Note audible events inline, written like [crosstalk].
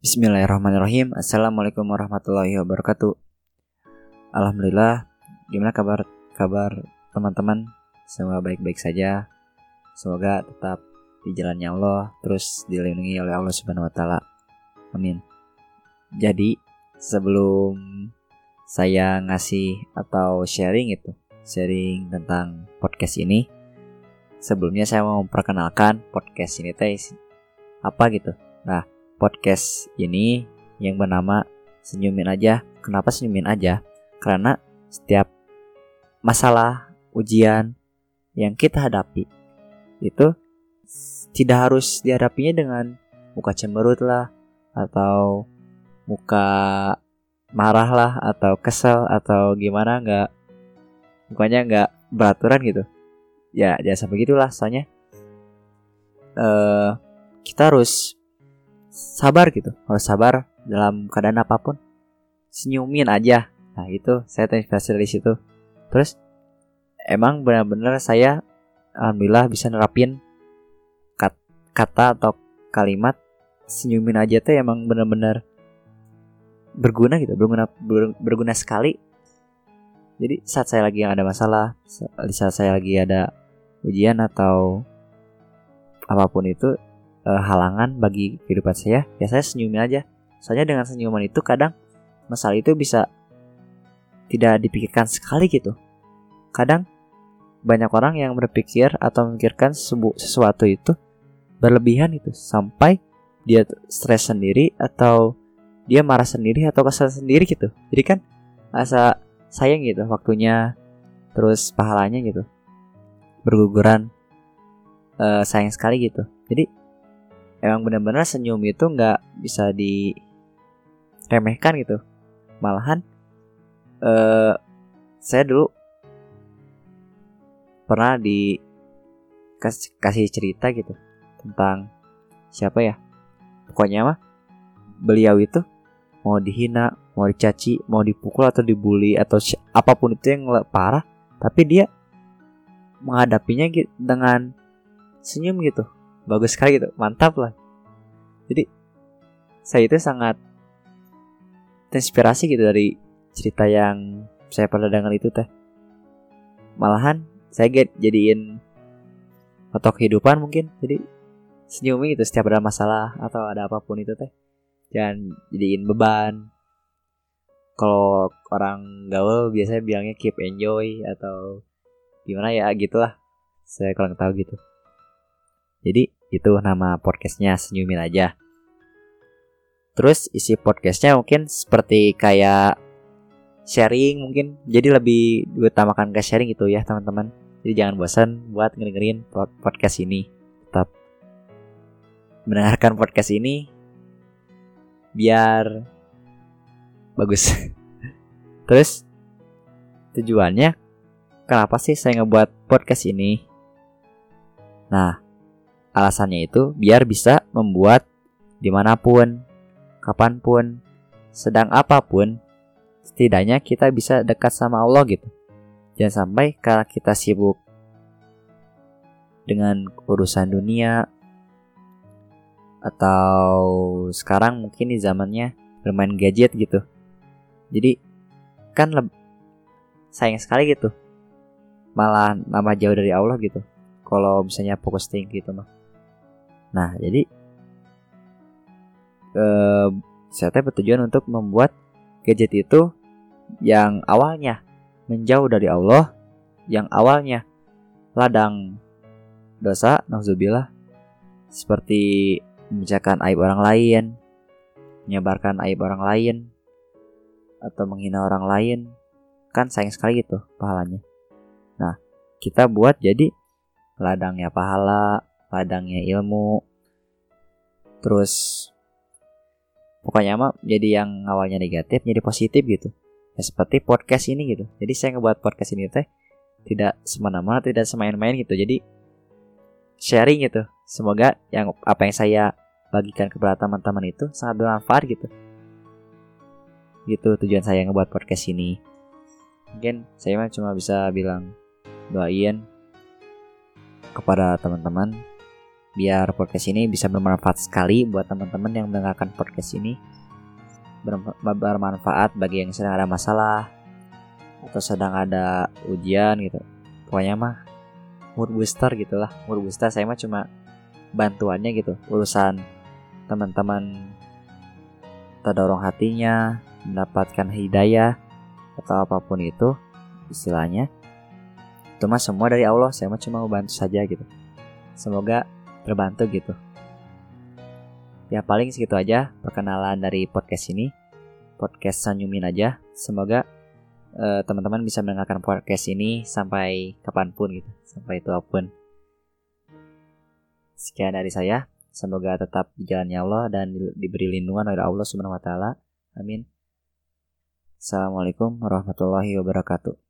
Bismillahirrahmanirrahim. Assalamualaikum warahmatullahi wabarakatuh. Alhamdulillah Gimana kabar kabar teman-teman? Semoga baik-baik saja. Semoga tetap di jalannya Allah Terus dilindungi oleh Allah subhanahu wa ta'ala. Amin. Jadi sebelum saya ngasih atau sharing itu Sharing tentang podcast ini Sebelumnya saya mau memperkenalkan podcast ini teh apa gitu? Nah podcast ini yang bernama Senyumin Aja. Kenapa senyumin aja? Karena setiap masalah, ujian yang kita hadapi itu tidak harus dihadapinya dengan muka cemberut lah atau muka marah lah atau kesel atau gimana nggak mukanya nggak beraturan gitu ya jangan sampai gitulah soalnya uh, kita harus sabar gitu. Harus sabar dalam keadaan apa pun senyumin aja. Nah itu saya terinspirasi dari situ. Terus emang benar-benar saya alhamdulillah bisa nerapin kat, kata atau kalimat senyumin aja tuh emang benar-benar berguna gitu berguna ber, berguna sekali. Jadi saat saya lagi ada masalah saat saya lagi ada ujian atau apa pun itu uh, halangan bagi kehidupan saya, ya saya senyumin aja. Soalnya dengan senyuman itu kadang masalah itu bisa tidak dipikirkan sekali gitu. Kadang banyak orang yang berpikir atau memikirkan sesuatu itu berlebihan itu sampai dia stres sendiri atau dia marah sendiri atau kesal sendiri gitu. Jadi kan asa sayang gitu waktunya terus pahalanya gitu berguguran uh, sayang sekali gitu. Jadi emang benar-benar senyum itu nggak bisa diremehkan gitu. Malahan uh, saya dulu pernah di kasih cerita gitu tentang siapa ya. Pokoknya mah beliau itu mau dihina mau dicaci mau dipukul atau dibully atau apa pun itu yang parah. Tapi dia menghadapinya gitu dengan senyum gitu bagus sekali gitu. Mantap lah. Jadi saya itu sangat terinspirasi gitu dari cerita yang saya pernah dengar itu teh. Malahan saya get jadiin atau kehidupan mungkin. Jadi senyumin gitu setiap ada masalah atau ada apa pun itu teh. Jangan jadiin beban. Kalau orang gaul biasanya bilangnya keep enjoy atau gimana ya gitulah. Saya kurang tahu gitu jadi itu nama podcastnya senyumin aja. Terus isi podcastnya mungkin seperti kayak sharing mungkin. Jadi lebih diutamakan ke sharing gitu ya teman-teman. Jadi jangan bosan buat ngedengerin podcast ini. Tetap mendengarkan podcast ini biar bagus. [laughs] Terus tujuannya kenapa sih saya ngebuat podcast ini? Nah, Alasannya itu biar bisa membuat di mana pun, kapan pun, sedang apa pun, setidaknya kita bisa dekat sama Allah gitu. Jangan sampai kalau kita sibuk dengan urusan dunia atau sekarang mungkin di zamannya bermain gadget gitu. Jadi kan sayang sekali gitu. Malah nama jauh dari Allah gitu. Kalau misalnya fokus tinggi gitu mah. Nah, jadi eh, saya bertujuan untuk membuat gadget itu yang awalnya menjauh dari Allah, yang awalnya ladang dosa, nauzubillah, seperti membicarakan aib orang lain, menyebarkan aib orang lain, atau menghina orang lain, kan sayang sekali gitu pahalanya. Nah, kita buat jadi ladangnya pahala, ladangnya ilmu. Terus pokoknya mah jadi yang awalnya negatif jadi positif gitu. Ya seperti podcast ini gitu. Jadi saya ngebuat podcast ini teh tidak semena-mena tidak semain-main gitu. Jadi sharing gitu. Semoga yang apa yang saya bagikan kepada teman-teman itu sangat bermanfaat gitu. Gitu tujuan saya ngebuat podcast ini. Mungkin saya cuma bisa bilang doain kepada teman-teman biar podcast ini bisa bermanfaat sekali buat teman-teman yang mendengarkan podcast ini. Bermanfaat bagi yang sedang ada masalah atau sedang ada ujian gitu. Pokoknya mah mood booster gitulah. Mood booster saya mah cuma bantuannya gitu. Urusan teman-teman terdorong hatinya mendapatkan hidayah atau apa pun itu istilahnya. Itu mah semua dari Allah. Saya mah cuma mau bantu saja gitu. Semoga terbantu gitu. Ya paling segitu aja perkenalan dari podcast ini. Podcast Sanyumin aja. Semoga uh, teman-teman bisa mendengarkan podcast ini sampai kapan pun gitu sampai itu apa pun. Sekian dari saya. Semoga tetap di jalannya Allah dan diberi lindungan oleh Allah Subhanahu wa taala. Amin. Assalamualaikum warahmatullahi wabarakatuh